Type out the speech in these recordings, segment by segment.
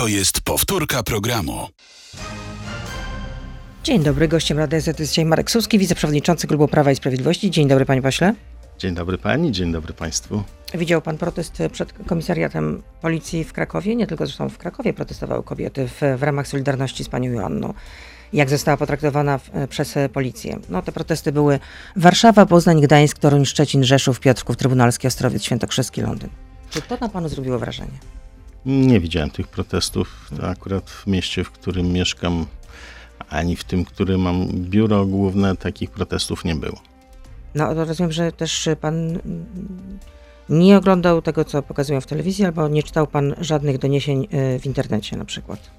To jest powtórka programu. Dzień dobry, gościem Rady Z jest dzisiaj Marek Suski, wiceprzewodniczący Klubu Prawa i Sprawiedliwości. Dzień dobry, panie pośle. Dzień dobry pani, dzień dobry państwu. Widział pan protest przed komisariatem policji w Krakowie? Nie tylko zresztą w Krakowie protestowały kobiety w, w ramach Solidarności z panią Joanną. Jak została potraktowana w, przez policję? No te protesty były Warszawa, Poznań, Gdańsk, Toruń, Szczecin, Rzeszów, Piotrków, Trybunalski, Ostrowiec, Świętokrzyski, Londyn. Czy to na panu zrobiło wrażenie? Nie widziałem tych protestów. To akurat w mieście, w którym mieszkam, ani w tym, którym mam biuro główne, takich protestów nie było. No to rozumiem, że też pan nie oglądał tego, co pokazują w telewizji, albo nie czytał pan żadnych doniesień y, w internecie na przykład.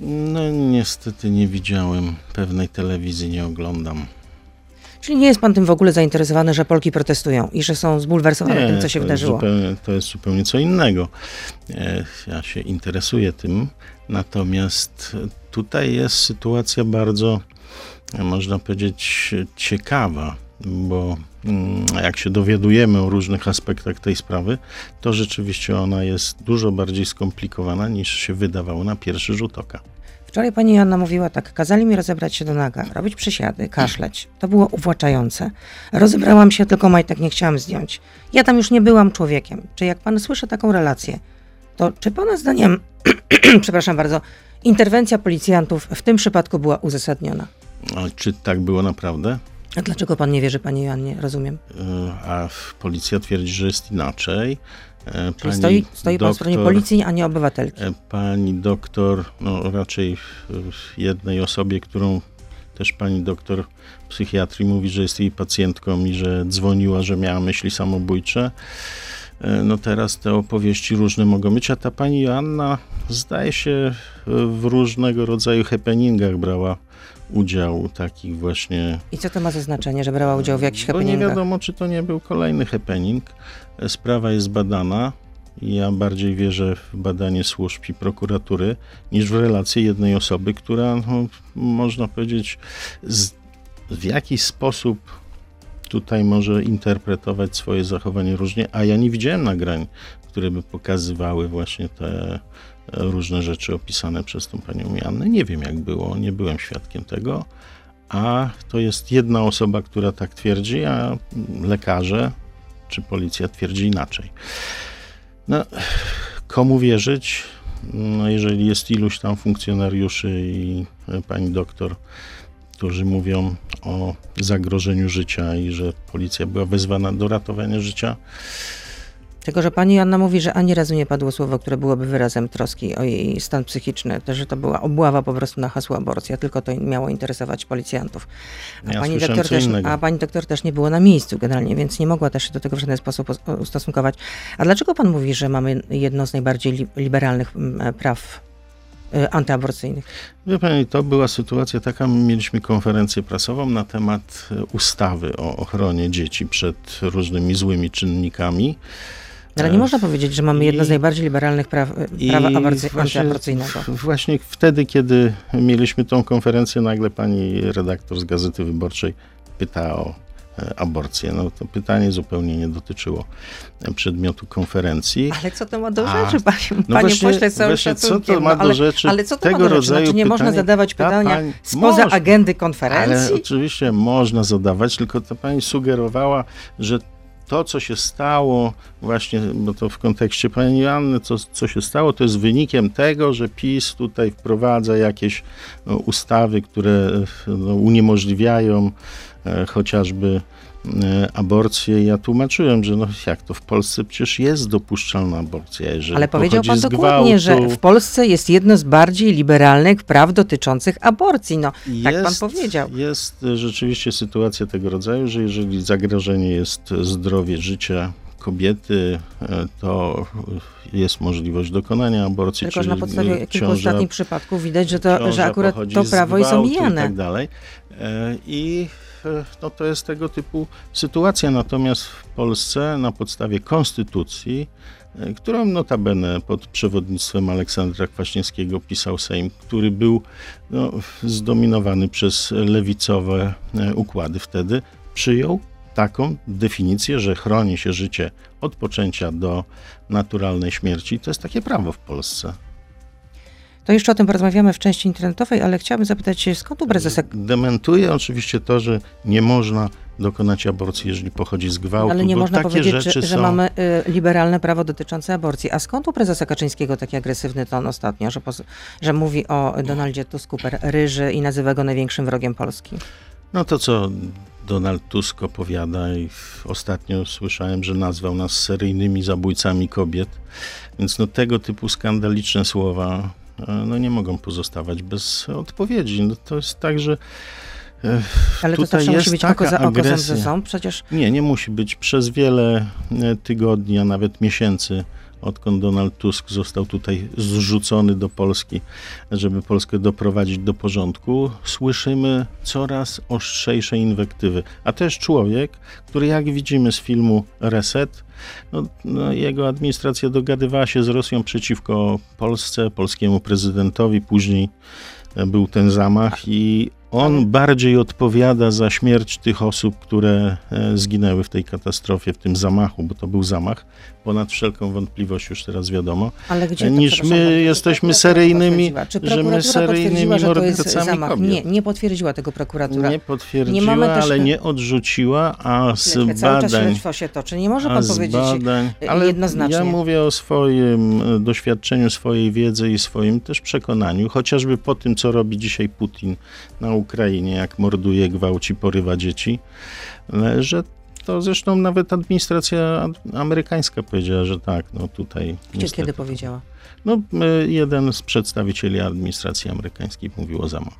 No niestety nie widziałem. Pewnej telewizji nie oglądam. Czyli nie jest pan tym w ogóle zainteresowany, że Polki protestują i że są zbulwersowane tym, co się wydarzyło? Zupełnie, to jest zupełnie co innego. E, Ja się interesuję tym, natomiast tutaj jest sytuacja bardzo, można powiedzieć, ciekawa, bo mm, jak się dowiadujemy o różnych aspektach tej sprawy, to rzeczywiście ona jest dużo bardziej skomplikowana niż się wydawało na pierwszy rzut oka. Wczoraj pani Joanna mówiła tak, kazali mi rozebrać się do naga, robić przysiady, kaszleć. To było uwłaczające. Rozebrałam się, tylko majtek nie chciałam zdjąć. Ja tam już nie byłam człowiekiem. Czy jak pan słyszy taką relację, to czy pana zdaniem, przepraszam bardzo, interwencja policjantów w tym przypadku była uzasadniona? A czy tak było naprawdę? A dlaczego pan nie wierzy pani Joannie? Rozumiem. A policja twierdzi, że jest inaczej. E, Czyli stoi, stoi pan w stronie doktor- policji, a nie obywatelki. E, Pani doktor, no raczej w jednej osobie, którą też pani doktor psychiatrii mówi, że jest jej pacjentką i że dzwoniła, że miała myśli samobójcze. E, No teraz te opowieści różne mogą być, a ta pani Joanna zdaje się w różnego rodzaju happeningach brała udział takich właśnie I co to ma za znaczenie, że brała udział w jakichś bo nie happeningach? wiadomo, czy to nie był kolejny happening. Sprawa jest badana. Ja bardziej wierzę w badanie służb i prokuratury niż w relacje jednej osoby, która, no, można powiedzieć, z, w jakiś sposób tutaj może interpretować swoje zachowanie różnie, a ja nie widziałem nagrań, które by pokazywały właśnie te różne rzeczy opisane przez tą panią Jannę. Nie wiem, jak było, nie byłem świadkiem tego a to jest jedna osoba, która tak twierdzi, a lekarze czy policja twierdzi inaczej. No, komu wierzyć? No, jeżeli jest iluś tam funkcjonariuszy i pani doktor, którzy mówią o zagrożeniu życia i że policja była wezwana do ratowania życia, Tylko, że pani Joanna mówi, że ani razu nie padło słowo, które byłoby wyrazem troski o jej stan psychiczny, to, że to była obława po prostu na hasło aborcja, tylko to miało interesować policjantów. A, Ja pani doktor też, a pani doktor też nie było na miejscu generalnie, więc nie mogła też się do tego w żaden sposób us- ustosunkować. A dlaczego pan mówi, że mamy jedno z najbardziej li- liberalnych mm, praw y, antyaborcyjnych? Wie pani, to była sytuacja taka, my mieliśmy konferencję prasową na temat e, ustawy o ochronie dzieci przed różnymi złymi czynnikami. Ale nie można powiedzieć, że mamy jedno z najbardziej liberalnych praw, prawa antyaborcyjnego. Właśnie wtedy, kiedy mieliśmy tą konferencję, nagle pani redaktor z Gazety Wyborczej pyta o e, aborcję. No to pytanie zupełnie nie dotyczyło e, przedmiotu konferencji. Ale co to ma do A, rzeczy, panie, No panie właśnie- pośle, całym właśnie, co to ma no, ale, do rzeczy ale co to tego ma do rzeczy? rodzaju Znaczy nie można pytanie? zadawać Ta pytania pani- spoza Można. agendy Ale konferencji? oczywiście można zadawać, tylko ta pani sugerowała, że to, co się stało, właśnie, bo to w kontekście pani Joanny, co, co się stało, to jest wynikiem tego, że PiS tutaj wprowadza jakieś no, ustawy, które no, uniemożliwiają e, chociażby e, aborcję. Ja tłumaczyłem, że no jak to w Polsce przecież jest dopuszczalna aborcja. Jeżeli Ale powiedział pan dokładnie, że gwałtu, w Polsce jest jedno z bardziej liberalnych praw dotyczących aborcji. No, tak pan powiedział. Jest e, rzeczywiście sytuacja tego rodzaju, że jeżeli zagrożenie jest zdrowie życia kobiety, e, to jest możliwość dokonania aborcji. Tylko, że na podstawie e, kilku ciąża- ostatnich przypadków widać, że, to, że akurat to prawo jest gwałtu I omijane. tak dalej. E, I e, no, to jest tego typu sytuacja. Natomiast w Polsce na podstawie konstytucji, e, którą notabene pod przewodnictwem Aleksandra Kwaśniewskiego pisał Sejm, który był no, zdominowany przez lewicowe e, układy wtedy, przyjął taką definicję, że chroni się życie od poczęcia do naturalnej śmierci. To jest takie prawo w Polsce. To jeszcze o tym porozmawiamy w części internetowej, ale chciałabym zapytać się, skąd u prezesa... Dementuje oczywiście to, że nie można dokonać aborcji, jeżeli pochodzi z gwałtu, Ale nie można powiedzieć, że, że są... mamy y, liberalne prawo dotyczące aborcji. A skąd u prezesa Kaczyńskiego taki agresywny ton ostatnio, że, że mówi o Donaldzie Tusku per ryży i nazywa go największym wrogiem Polski? No to, co Donald Tusk opowiada i ostatnio słyszałem, że nazwał nas seryjnymi zabójcami kobiet, więc no tego typu skandaliczne słowa no nie mogą pozostawać bez odpowiedzi. No to jest tak, że e, Ale to zawsze jest musi być oko za oko, ząb agresja. za ząb. Przecież Nie, nie musi być. Przez wiele e, tygodni, a nawet miesięcy, odkąd Donald Tusk został tutaj zrzucony do Polski, żeby Polskę doprowadzić do porządku, słyszymy coraz ostrzejsze inwektywy. A też człowiek, który jak widzimy z filmu Reset, no, no, jego administracja dogadywała się z Rosją przeciwko Polsce, polskiemu prezydentowi, później był ten zamach i on bardziej odpowiada za śmierć tych osób, które e, zginęły w tej katastrofie, w tym zamachu, bo to był zamach, ponad wszelką wątpliwość już teraz wiadomo, Ale gdzie to, niż my jesteśmy seryjnymi, że my seryjnymi mordercami kobiet. Nie, nie potwierdziła tego prokuratura. Nie potwierdziła, Nie ale nie odrzuciła, a z Śledźmy, Cały czas badań... się toczy. Nie może pan powiedzieć badań, y, ale jednoznacznie. ja mówię o swoim e, doświadczeniu, swojej wiedzy i swoim też przekonaniu, chociażby po tym, co robi dzisiaj Putin na Ukrainie, jak morduje, gwałci, porywa dzieci, e, że to zresztą nawet administracja ad- amerykańska powiedziała, że tak, no tutaj Gdzie, niestety. kiedy powiedziała? No, e, jeden z przedstawicieli administracji amerykańskiej mówił o zamachu.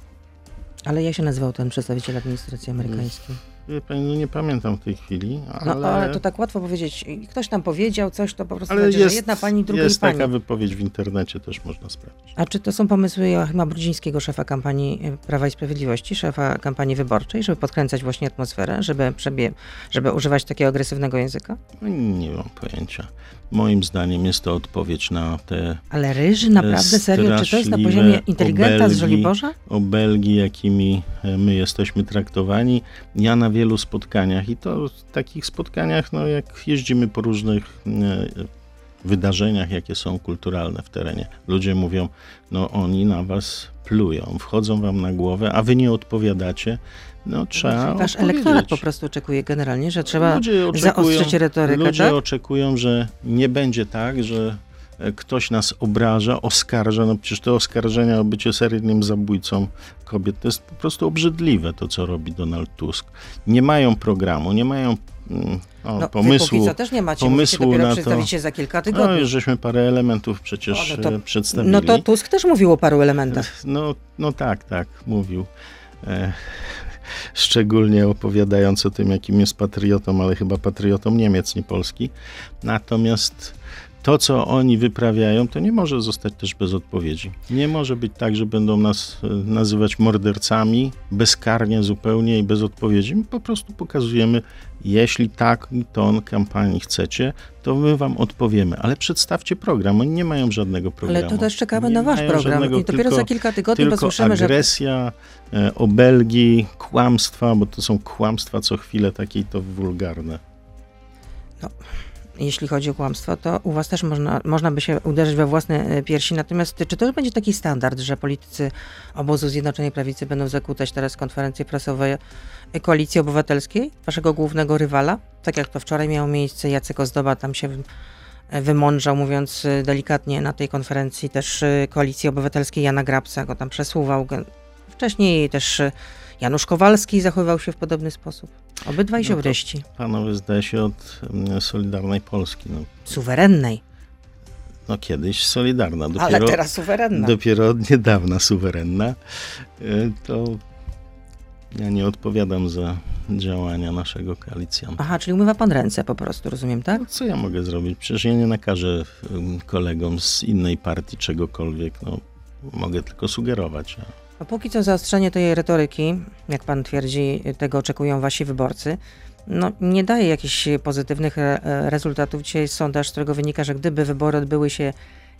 Ale jak się nazywał ten przedstawiciel administracji amerykańskiej? No nie pamiętam w tej chwili, No ale... ale to tak łatwo powiedzieć. Ktoś tam powiedział coś, to po prostu Ale znaczy, jest, jedna pani, jest pani. taka wypowiedź w internecie, też można sprawdzić. A czy to są pomysły Joachima Brudzińskiego, szefa kampanii e, Prawa i Sprawiedliwości, szefa kampanii wyborczej, żeby podkręcać właśnie atmosferę, żeby, przebie, żeby używać takiego agresywnego języka? No, nie mam pojęcia. Moim zdaniem jest to odpowiedź na te Ale ryży naprawdę serio? Czy to jest na poziomie inteligenta z obelgi. Żoliborza? obelgi, jakimi e, my jesteśmy traktowani. Ja na wielu spotkaniach i to w takich spotkaniach, no jak jeździmy po różnych e, wydarzeniach, jakie są kulturalne w terenie. Ludzie mówią, no oni na was plują, wchodzą wam na głowę, a wy nie odpowiadacie. No trzeba Wasz elektorat po prostu oczekuje generalnie, że trzeba Ludzie oczekują, zaostrzyć retorykę, ludzie tak? oczekują, że nie będzie tak, że e, ktoś nas obraża, oskarża. No przecież te oskarżenia o bycie seryjnym zabójcą kobiet to jest po prostu obrzydliwe to, co robi Donald Tusk. Nie mają programu, nie mają mm, o, No, pomysłu. co też nie macie, pomysłu dopiero na to. przedstawić się za kilka No tygodni. już żeśmy parę elementów przecież O, no to- e, przedstawili. No to Tusk też mówił o paru elementach. No, no tak, tak, mówił. E, szczególnie opowiadając o tym, jakim jest patriotą, ale chyba patriotą Niemiec, nie Polski. Natomiast to, co oni wyprawiają, to nie może zostać też bez odpowiedzi. Nie może być tak, że będą nas e, nazywać mordercami bezkarnie zupełnie i bez odpowiedzi. My po prostu pokazujemy, jeśli taki ton kampanii chcecie, to my wam odpowiemy, ale przedstawcie program. Oni nie mają żadnego programu. Ale to też czekamy Nie na wasz program. żadnego, I dopiero tylko, za kilka tygodni tylko posłyszymy, że agresja, e, obelgi, kłamstwa, bo to są kłamstwa co chwilę takie i to wulgarne. Jeśli chodzi o kłamstwo, to u was też można, można by się uderzyć we własne e, piersi. Natomiast czy to będzie taki standard, że politycy obozu Zjednoczonej Prawicy będą zakłócać teraz konferencje prasowe e, Koalicji Obywatelskiej, waszego głównego rywala? Tak jak to wczoraj miało miejsce, Jacek Ozdoba tam się e, wymądrzał, mówiąc delikatnie na tej konferencji też Koalicji Obywatelskiej Jana Grabsa go tam przesuwał. Wcześniej też Janusz Kowalski zachowywał się w podobny sposób. Obydwaj No ziobryści. Panowie zdaje się od mm, Solidarnej Polski. No, Suwerennej. no kiedyś Solidarna, dopiero, Ale teraz suwerenna. dopiero od niedawna suwerenna. E, To ja nie odpowiadam za działania naszego koalicjanta. Aha, czyli umywa pan ręce po prostu, rozumiem, tak? No, co ja mogę zrobić? Przecież ja nie nakażę kolegom z innej partii czegokolwiek. No, mogę tylko sugerować. A Póki co zaostrzenie tej retoryki, jak pan twierdzi, tego oczekują wasi wyborcy, no nie daje jakichś pozytywnych e, rezultatów. Dzisiaj jest sondaż, z którego wynika, że gdyby wybory odbyły się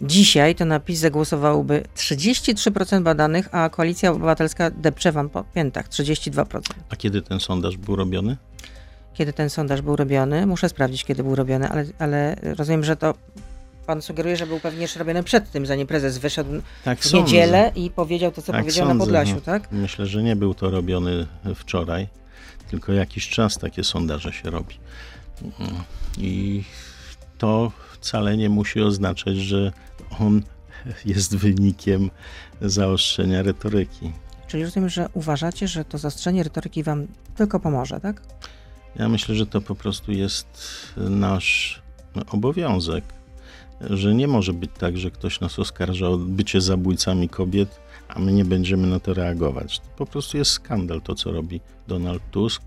dzisiaj, to na PiS zagłosowałoby 33% badanych, a Koalicja Obywatelska depcze wam po piętach, 32%. A kiedy ten sondaż był robiony? Kiedy ten sondaż był robiony, muszę sprawdzić, kiedy był robiony, ale, ale rozumiem, że to pan sugeruje, że był pewnie robiony przed tym, zanim prezes wyszedł Tak w sądzę. niedzielę i powiedział to, co Tak powiedział na sądzę, Podlasiu, no. tak? Myślę, że nie był to robiony wczoraj, tylko jakiś czas takie sondaże się robi. I to wcale nie musi oznaczać, że on jest wynikiem zaostrzenia retoryki. Czyli rozumiem, że uważacie, że to zaostrzenie retoryki wam tylko pomoże, tak? Ja myślę, że to po prostu jest nasz obowiązek, że nie może być tak, że ktoś nas oskarża o bycie zabójcami kobiet, a my nie będziemy na to reagować. To po prostu jest skandal to, co robi Donald Tusk.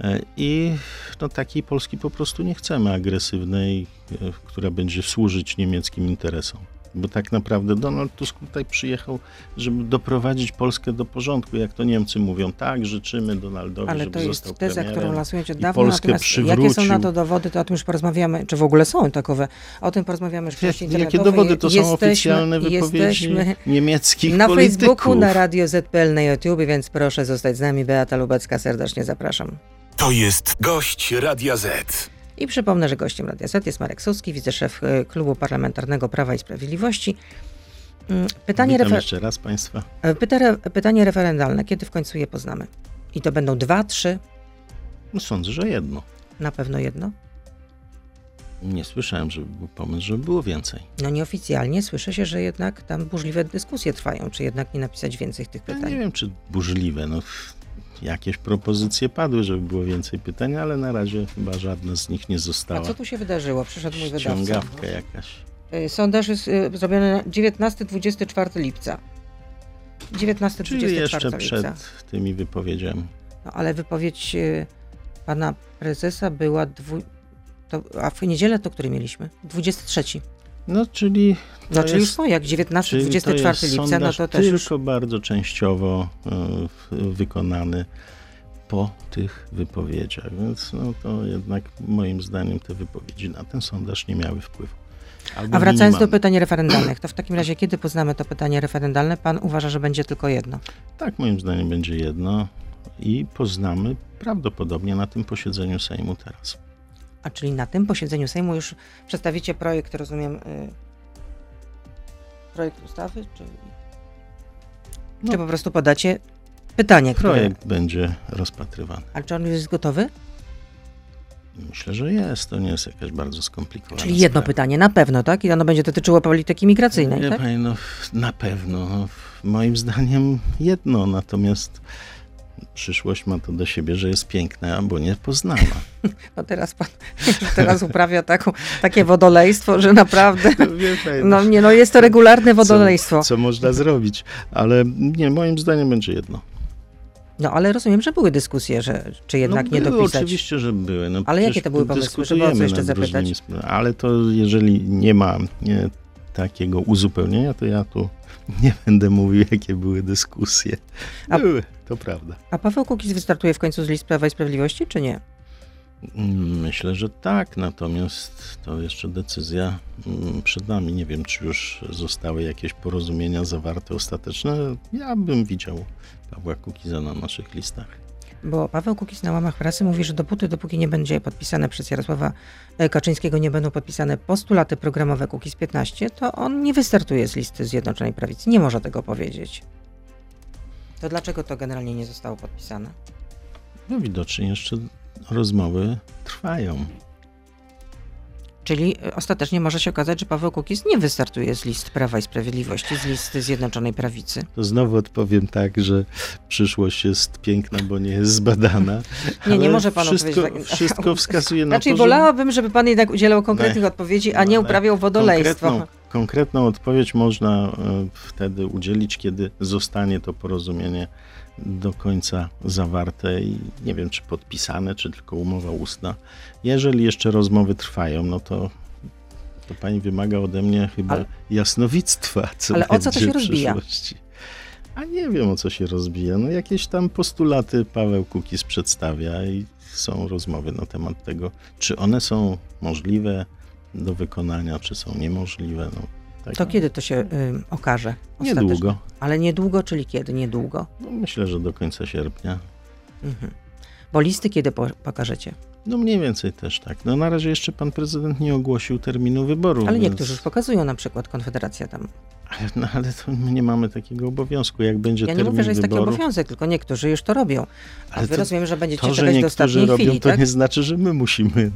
E, I no, takiej Polski po prostu nie chcemy, agresywnej, e, która będzie służyć niemieckim interesom. Bo tak naprawdę Donald Tusk tutaj przyjechał, żeby doprowadzić Polskę do porządku, jak to Niemcy mówią. Tak, życzymy Donaldowi, Ale żeby to jest został teza, premierem. którą lansujecie od dawna. Polskę Natomiast jakie są na przywrócił. to dowody, to o tym już porozmawiamy, czy w ogóle są takowe. O tym porozmawiamy już w części Jakie dowody to są Jesteśmy- oficjalne wypowiedzi niemieckich na polityków? Facebooku, na Radio ZPL, na YouTube, więc proszę zostać z nami. Beata Lubecka, serdecznie zapraszam. To jest gość Radia Z. I przypomnę, że gościem Radia Z jest Marek Suski, wiceszef e, Klubu Parlamentarnego Prawa i Sprawiedliwości. Mm, Pytanie, Witam jeszcze raz Państwa. e, pytare- pytanie referendalne. Kiedy w końcu je poznamy? I to będą dwa, trzy, No, sądzę, że jedno. na pewno jedno? Nie słyszałem, żeby był pomysł, żeby było więcej. No nieoficjalnie słyszy się, że jednak tam burzliwe dyskusje trwają, czy jednak nie napisać więcej tych Ja pytań. nie wiem, czy burzliwe. No, jakieś propozycje padły, żeby było więcej pytań, ale na razie chyba żadna z nich nie A została. co tu się wydarzyło? Przyszedł mój wydawca. Ściągawka jakaś. Y, Sondaż jest y, zrobiony na 19-24 lipca. 19-24 Czyli jeszcze lipca. przed tymi wypowiedziami. No, ale wypowiedź y, pana prezesa była dwu... To, a w niedzielę to który mieliśmy? 23. No, czyli to Znaczy już po, jak Czyli 19-24 to jest lipca, no to też tylko bardzo częściowo w- wykonany po tych wypowiedziach, więc no to jednak moim zdaniem te wypowiedzi na ten sondaż nie miały wpływu. Albo A wracając do pytań referendalnych, to w takim razie kiedy poznamy to pytanie referendalne? Pan uważa, że będzie tylko jedno. Tak, moim zdaniem będzie jedno i poznamy prawdopodobnie na tym posiedzeniu Sejmu teraz. A czyli na tym posiedzeniu Sejmu już przedstawicie projekt, rozumiem, y, projekt ustawy, czy, No. czy po prostu podacie pytanie, które... Projekt będzie rozpatrywany. Ale czy on już jest gotowy? Myślę, że jest. To nie jest jakaś bardzo skomplikowana Czyli jedno sprawa. pytanie, na pewno, tak? I ono będzie dotyczyło polityki migracyjnej, Wie tak? pani, no, na pewno. No, moim zdaniem jedno, natomiast przyszłość ma to do siebie, że jest piękna, albo niepoznana. No teraz pan teraz uprawia taką, takie wodolejstwo, że naprawdę... No nie, no jest to regularne wodolejstwo. Co, co można zrobić? Ale nie, moim zdaniem będzie jedno. No ale rozumiem, że były dyskusje, że czy jednak no, nie dopisać. Oczywiście, że były. No, Ale jakie to były pomysły, żeby o co jeszcze zapytać? Ale to jeżeli nie ma nie, takiego uzupełnienia, to ja tu nie będę mówił, jakie były dyskusje. A- Były, to prawda. A Paweł Kukiz wystartuje w końcu z list Prawa i Sprawiedliwości, czy nie? Myślę, że tak, natomiast to jeszcze decyzja mm, przed nami. Nie wiem, czy już zostały jakieś porozumienia zawarte ostateczne. Ja bym widział Pawła Kukiza na naszych listach. Bo Paweł Kukiz na łamach prasy mówi, że dopóty, dopóki nie będzie podpisane przez Jarosława e, Kaczyńskiego, nie będą podpisane postulaty programowe Kukiz 15, to on nie wystartuje z listy Zjednoczonej Prawicy. Nie może tego powiedzieć. To dlaczego to generalnie nie zostało podpisane? No widocznie jeszcze rozmowy trwają. Czyli e, ostatecznie może się okazać, że Paweł Kukiz nie wystartuje z list Prawa i Sprawiedliwości, z listy Zjednoczonej Prawicy. To znowu odpowiem tak, że przyszłość jest piękna, bo nie jest zbadana. Nie, nie może pan wszystko, odpowiedzieć tak. Wszystko wskazuje na Raczej to, że wolałabym, żeby pan jednak udzielał konkretnych Nie. odpowiedzi, a No, nie uprawiał wodolejstwo. Konkretną, konkretną odpowiedź można e, wtedy udzielić, kiedy zostanie to porozumienie do końca zawarte i nie wiem, czy podpisane, czy tylko umowa ustna. Jeżeli jeszcze rozmowy trwają, no to, to pani wymaga ode mnie chyba Ale- jasnowictwa, co Ale o co to się w rozbija? przyszłości. A nie wiem, o co się rozbija. No jakieś tam postulaty Paweł Kukiz przedstawia i są rozmowy na temat tego, czy one są możliwe do wykonania, czy są niemożliwe. No, tak, To kiedy to się y, okaże? Niedługo. Ale niedługo, czyli kiedy? Niedługo. No, myślę, że do końca sierpnia. Mhm. Bo listy kiedy po, pokażecie? No mniej więcej też tak. No na razie jeszcze pan prezydent nie ogłosił terminu wyborów. Ale więc... niektórzy już pokazują, na przykład Konfederacja tam. Ale, no, ale to my nie mamy takiego obowiązku. Jak będzie Ja nie termin mówię, że jest taki wyborów, obowiązek, tylko niektórzy już to robią. A Ale wy to- rozumiem, że będziecie to, że czekać do ostatniej robią, chwili, to tak? nie znaczy, że my musimy.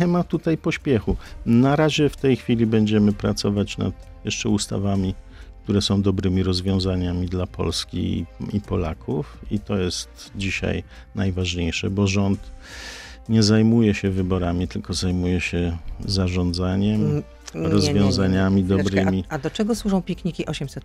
Nie ma tutaj pośpiechu. Na razie w tej chwili będziemy pracować nad jeszcze ustawami, które są dobrymi rozwiązaniami dla Polski i, i Polaków. I to jest dzisiaj najważniejsze, bo rząd nie zajmuje się wyborami, tylko zajmuje się zarządzaniem. Mm, nie, nie, nie. rozwiązaniami dobrymi. A, a do czego służą pikniki 800+.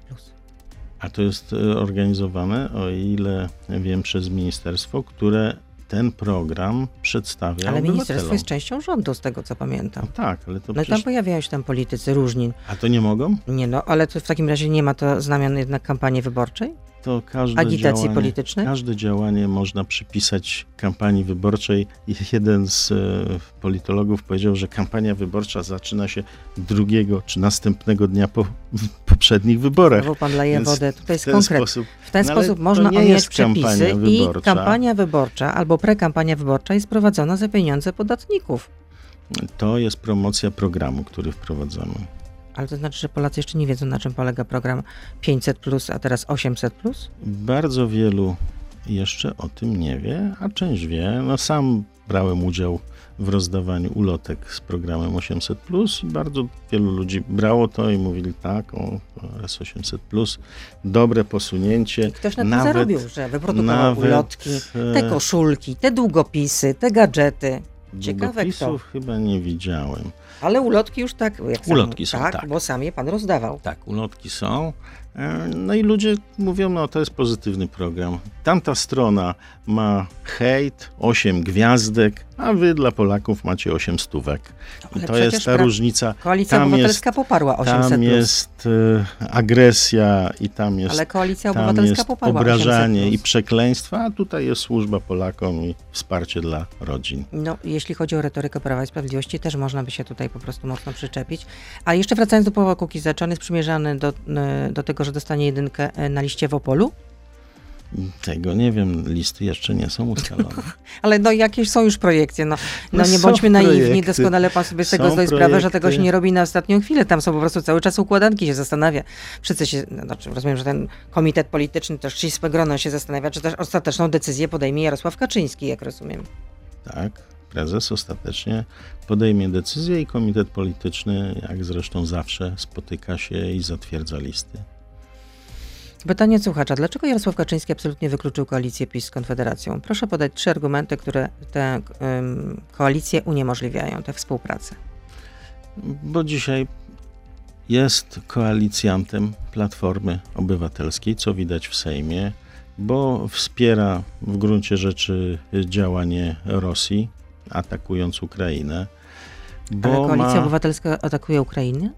A to jest e, organizowane, o ile wiem, przez ministerstwo, które ten program przedstawia Ale ministerstwo obywatelom. jest częścią rządu, z tego co pamiętam. No tak, ale to No i tam przecież... pojawiają się tam politycy różni. A to nie mogą? Nie no, ale to w takim razie nie ma to znamion jednak kampanii wyborczej? To każde Agitacji działanie, politycznej? Każde działanie można przypisać kampanii wyborczej. Jeden z e, politologów powiedział, że kampania wyborcza zaczyna się drugiego czy następnego dnia po poprzednich wyborach. Znowu pan leje Więc wodę. Tutaj jest W ten konkret. sposób W ten No sposób można omijać przepisy i kampania wyborcza albo prekampania wyborcza jest prowadzona za pieniądze podatników. to jest promocja programu, który wprowadzamy. Ale to znaczy, że Polacy jeszcze nie wiedzą, na czym polega program 500, a teraz 800. Bardzo wielu jeszcze o tym nie wie, a część wie. No sam brałem udział w rozdawaniu ulotek z programem 800 i bardzo wielu ludzi brało to i mówili tak, o, raz 800 dobre posunięcie. Ktoś na tym Nawet- zarobił, że wyprodukował nawet, ulotki, te e, koszulki, te długopisy, te gadżety. Ciekawe kto. Chyba nie widziałem. Ale ulotki już tak, jak Ulotki sam, są, tak, tak. bo sam je pan rozdawał. Tak, ulotki są. E, No i ludzie mówią, no to jest pozytywny program. Tamta strona ma hejt, 8 gwiazdek, a wy dla Polaków macie 8 stówek. Ale to jest ta różnica. Koalicja Tam Obywatelska poparła 800. Tam jest e, agresja i tam jest, ale Koalicja tam Obywatelska jest poparła obrażanie 800+. i przekleństwa, a tutaj jest służba Polakom i wsparcie dla rodzin. No, jeśli chodzi o retorykę Prawa i Sprawiedliwości, też można by się tutaj po prostu mocno przyczepić. A jeszcze wracając do Pawła Kukiza, czy on jest przymierzany do, e, do tego, że dostanie jedynkę e, na liście w Opolu? Tego nie wiem, listy jeszcze nie są ustalone. Ale no jakieś są już projekcje, no, no, No nie są bądźmy naiwni, projekty. doskonale pan sobie z tego zdaje sprawę, że tego się nie robi na ostatnią chwilę, tam są po prostu cały czas układanki, się zastanawia. Wszyscy się, no, znaczy rozumiem, że ten komitet polityczny, też ścisłe grono się zastanawia, czy też ostateczną decyzję podejmie Jarosław Kaczyński, jak rozumiem. Tak, prezes ostatecznie podejmie decyzję i komitet polityczny, jak zresztą zawsze, spotyka się i zatwierdza listy. Pytanie słuchacza. Dlaczego Jarosław Kaczyński absolutnie wykluczył koalicję PiS z Konfederacją? Proszę podać trzy argumenty, które tę ym, koalicję uniemożliwiają, tę współpracę. Bo dzisiaj jest koalicjantem Platformy Obywatelskiej, co widać w Sejmie, bo wspiera w gruncie rzeczy działanie Rosji, atakując Ukrainę. Bo Ale Koalicja ma... Obywatelska atakuje Ukrainę?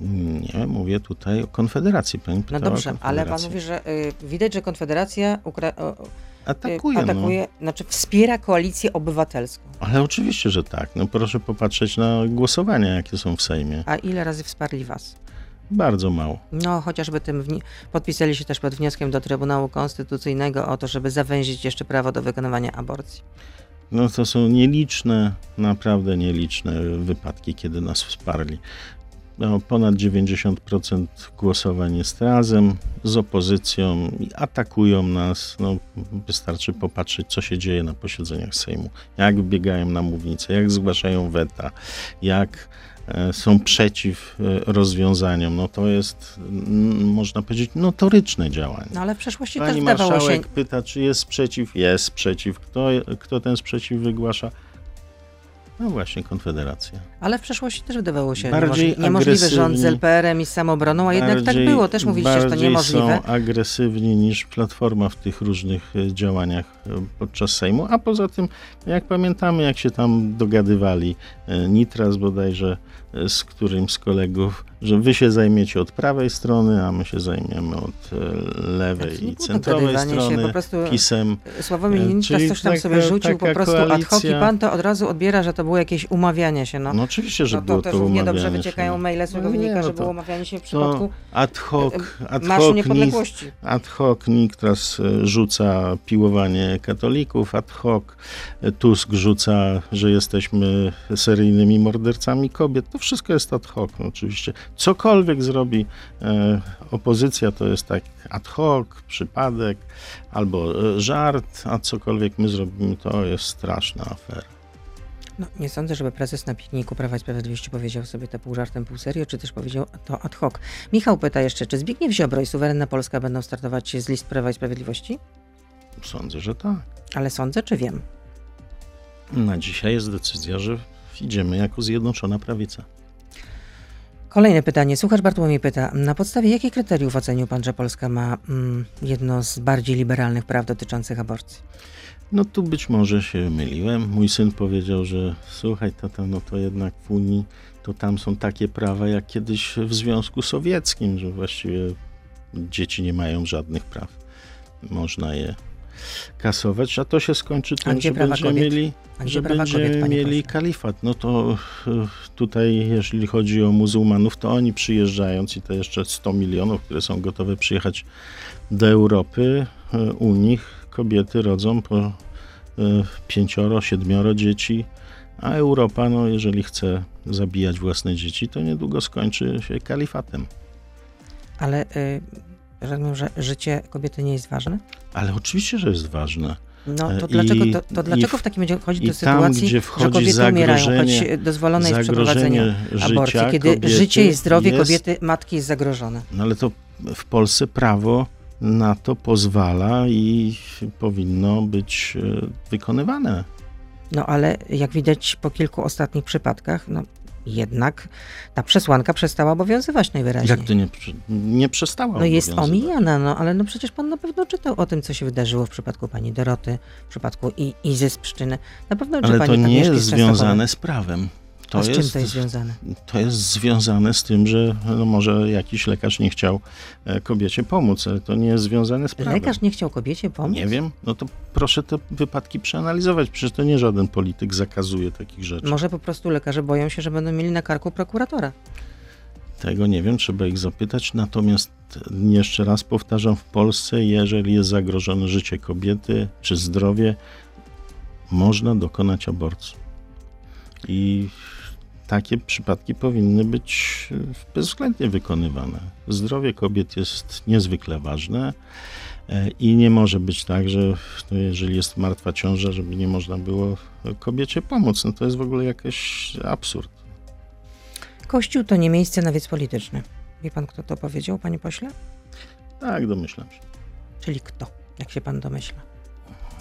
Nie, mówię tutaj o Konfederacji. Pani No dobrze, ale pan mówi, że y, widać, że Konfederacja Ukra- o, o, Atakują. y, atakuje, znaczy wspiera koalicję obywatelską. No. Ale oczywiście, że tak. No proszę popatrzeć na głosowania, jakie są w Sejmie. A ile razy wsparli was? Bardzo mało. No, chociażby tym podpisali się też pod wnioskiem do Trybunału Konstytucyjnego o to, żeby zawęzić jeszcze prawo do wykonywania aborcji. No to są nieliczne, naprawdę nieliczne wypadki, kiedy nas wsparli. No, ponad 90% głosowań jest razem z opozycją i atakują nas. No, wystarczy popatrzeć, co się dzieje na posiedzeniach Sejmu. Jak biegają na mównicę, jak zgłaszają weta, jak e, są przeciw e, rozwiązaniom. No to jest, można powiedzieć, notoryczne działanie. No ale w przeszłości Pani też wydawało się... marszałek pyta, czy jest sprzeciw? Jest sprzeciw. Kto, kto ten sprzeciw wygłasza? No właśnie, Konfederacja. Ale w przeszłości też wydawało się Bardziej niemożli- niemożliwy rząd z. LPR-em i samobroną, a jednak tak Bardziej- było. Też mówiliście, że to niemożliwe. są agresywni niż Platforma w tych różnych e, działaniach e, podczas Sejmu. A poza tym, jak pamiętamy, jak się tam dogadywali, e, Nitras bodajże z którymś z kolegów, że wy się zajmiecie od prawej strony, a my się zajmiemy od e, lewej nie i centrowej dogadywanie się, strony, po prostu pisem. Sławomir E, Nieniczka czyli coś tam taka- sobie rzucił po prostu ad hoc i koalicja. pan to od razu odbiera, że to było jakieś umawianie się. No, No oczywiście, że no było to też to równie umawianie dobrze wyciekają się. maile z tego No wynika, no że to- było umawianie się w To przypadku ad hoc, ad hoc, Niepodległości. ad hoc teraz e, rzuca piłowanie katolików, ad hoc e, Tusk rzuca, że jesteśmy seryjnymi mordercami kobiet. To wszystko jest ad hoc, no, oczywiście. Cokolwiek zrobi e, opozycja, to jest tak ad hoc, przypadek albo e, żart, a cokolwiek my zrobimy, to jest straszna afera. No, nie sądzę, żeby prezes na pikniku Prawa i Sprawiedliwości powiedział sobie to pół żartem, pół serio, czy też powiedział to ad hoc. Michał pyta jeszcze, czy Zbigniew Ziobro i Suwerenna Polska będą startować z list Prawa i Sprawiedliwości? Sądzę, że tak. Ale sądzę, czy wiem? Na dzisiaj jest decyzja, że idziemy jako Zjednoczona Prawica. Kolejne pytanie. Słuchacz Bartłomiej pyta, na podstawie jakich kryteriów ocenił pan, że Polska ma mm, jedno z bardziej liberalnych praw dotyczących aborcji? No tu być może się myliłem. Mój syn powiedział, że słuchaj tata, no to jednak w Unii to tam są takie prawa jak kiedyś w Związku Sowieckim, że właściwie dzieci nie mają żadnych praw. Można je kasować, a to się skończy tym, że będziemy kobiet? mieli, że będziemy kobiet, mieli kalifat. No to e, tutaj, jeżeli chodzi o muzułmanów, to oni przyjeżdżając i to jeszcze 100 milionów, które są gotowe przyjechać do Europy, e, u nich kobiety rodzą po e, pięcioro, siedmioro dzieci, a Europa, no jeżeli chce zabijać własne dzieci, to niedługo skończy się kalifatem. Ale y, rozumiem, że życie kobiety nie jest ważne? Ale oczywiście, że jest ważne. No to E, dlaczego, i- to, to dlaczego w- w takim razie dochodzi i do tam, sytuacji, gdzie że kobiety umierają, choć dozwolone jest przeprowadzenie aborcji, kiedy życie i zdrowie jest, kobiety, matki jest zagrożone. No ale to w Polsce prawo na to pozwala i powinno być e, wykonywane. No ale jak widać po kilku ostatnich przypadkach, no jednak ta przesłanka przestała obowiązywać najwyraźniej. Jak to nie, nie przestało No jest omijana, no ale no przecież pan na pewno czytał o tym, co się wydarzyło w przypadku pani Doroty, w przypadku I, Izy z Pszczyny. Na pewno czy Ale pani to nie jest związane z prawem. To A z jest, czym to jest związane? to jest związane z tym, że no może jakiś lekarz nie chciał e, kobiecie pomóc, ale to nie jest związane z prawem. Lekarz nie chciał kobiecie pomóc? Nie wiem, no to proszę te wypadki przeanalizować. Przecież to nie żaden polityk zakazuje takich rzeczy. Może po prostu lekarze boją się, że będą mieli na karku prokuratora. Tego nie wiem, trzeba ich zapytać. Natomiast jeszcze raz powtarzam, w Polsce, jeżeli jest zagrożone życie kobiety czy zdrowie, można dokonać aborcji. I takie przypadki powinny być bezwzględnie wykonywane. Zdrowie kobiet jest niezwykle ważne e, i nie może być tak, że no, jeżeli jest martwa ciąża, żeby nie można było kobiecie pomóc. No to jest w ogóle jakiś absurd. Kościół to nie miejsce na wiec polityczny. Wie pan, kto to powiedział, panie pośle? Tak, domyślam się. Czyli kto, jak się pan domyśla?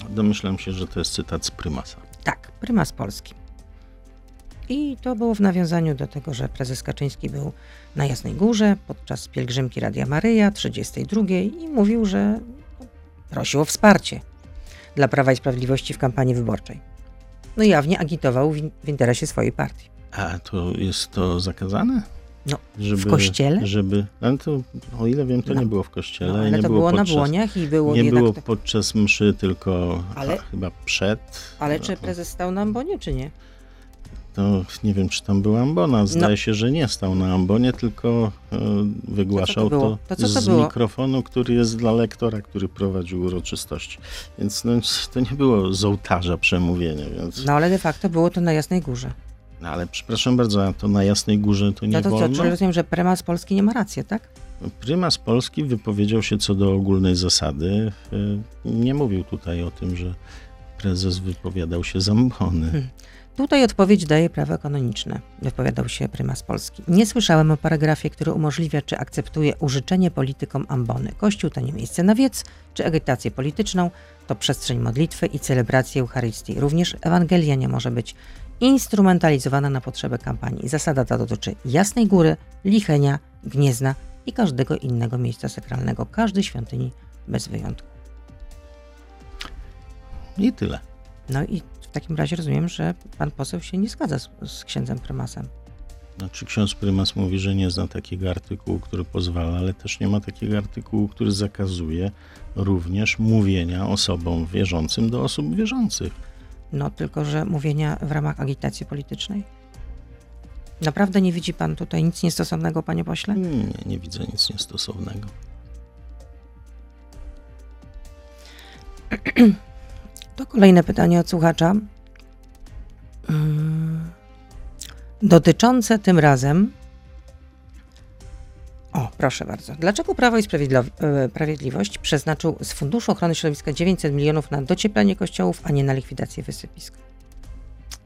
Domyślam się, że to jest cytat z prymasa. Tak, prymas Polski. I to było w nawiązaniu do tego, że prezes Kaczyński był na Jasnej Górze podczas pielgrzymki Radia Maryja 32 i mówił, że prosił o wsparcie dla Prawa i Sprawiedliwości w kampanii wyborczej. No i jawnie agitował w, w interesie swojej partii. A to jest to zakazane? No, żeby, w kościele? Żeby, ale to, o ile wiem, to No. nie było w kościele. No, ale nie to było, było na podczas, błoniach i było Nie było podczas mszy, tylko Ale- chyba przed. Ale czy No, prezes stał na ambonie, czy nie? To nie wiem, czy tam była ambona. Zdaje się, że nie stał na ambonie, tylko e, wygłaszał było? to, To co to z było? mikrofonu, który jest dla lektora, który prowadził uroczystości. Więc no, to nie było z ołtarza przemówienie, więc... No ale de facto było to na Jasnej Górze. No, ale przepraszam bardzo, a to na Jasnej Górze to nie No to co, wolno? czyli rozumiem, że prymas Polski nie ma racji, tak? Prymas Polski wypowiedział się co do ogólnej zasady. Y, Nie mówił tutaj o tym, że prezes wypowiadał się z ambony. Hmm. Tutaj odpowiedź daje prawo kanoniczne, wypowiadał się prymas Polski. Nie słyszałem o paragrafie, który umożliwia czy akceptuje użyczenie politykom ambony. Kościół to nie miejsce na wiec czy agitację polityczną, to przestrzeń modlitwy i celebracji Eucharystii. Również Ewangelia nie może być instrumentalizowana na potrzeby kampanii. Zasada ta dotyczy Jasnej Góry, Lichenia, Gniezna i każdego innego miejsca sakralnego, każdej świątyni bez wyjątku. I tyle. No i takim razie rozumiem, że pan poseł się nie zgadza z, z księdzem prymasem. Znaczy ksiądz prymas mówi, że nie zna takiego artykułu, który pozwala, ale też nie ma takiego artykułu, który zakazuje również mówienia osobom wierzącym do osób wierzących. No tylko, że mówienia w ramach agitacji politycznej. Naprawdę nie widzi pan tutaj nic niestosownego, panie pośle? Nie, nie widzę nic niestosownego. To kolejne pytanie od słuchacza. Mm, Dotyczące tym razem. O, proszę bardzo. Dlaczego Prawo i e, Sprawiedliwość przeznaczył z Funduszu Ochrony Środowiska 900 milionów na docieplenie kościołów, a nie na likwidację wysypisk?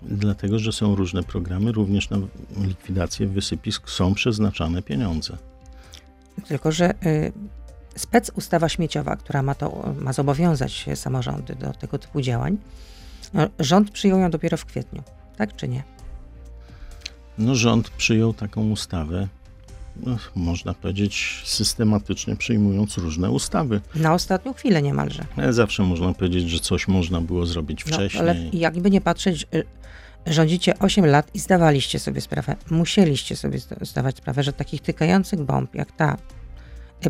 Dlatego, że są różne programy, również na likwidację wysypisk są przeznaczane pieniądze. Tylko, że y, spec ustawa śmieciowa, która ma, to, ma zobowiązać samorządy do tego typu działań, no, rząd przyjął ją dopiero w kwietniu. Tak czy nie? No, rząd przyjął taką ustawę, no, można powiedzieć, systematycznie przyjmując różne ustawy. Na ostatnią chwilę niemalże. Ale Zawsze można powiedzieć, że coś można było zrobić No, wcześniej. ale jakby nie patrzeć, y, rządzicie 8 lat i zdawaliście sobie sprawę, musieliście sobie zda- zdawać sprawę, że takich tykających bomb jak ta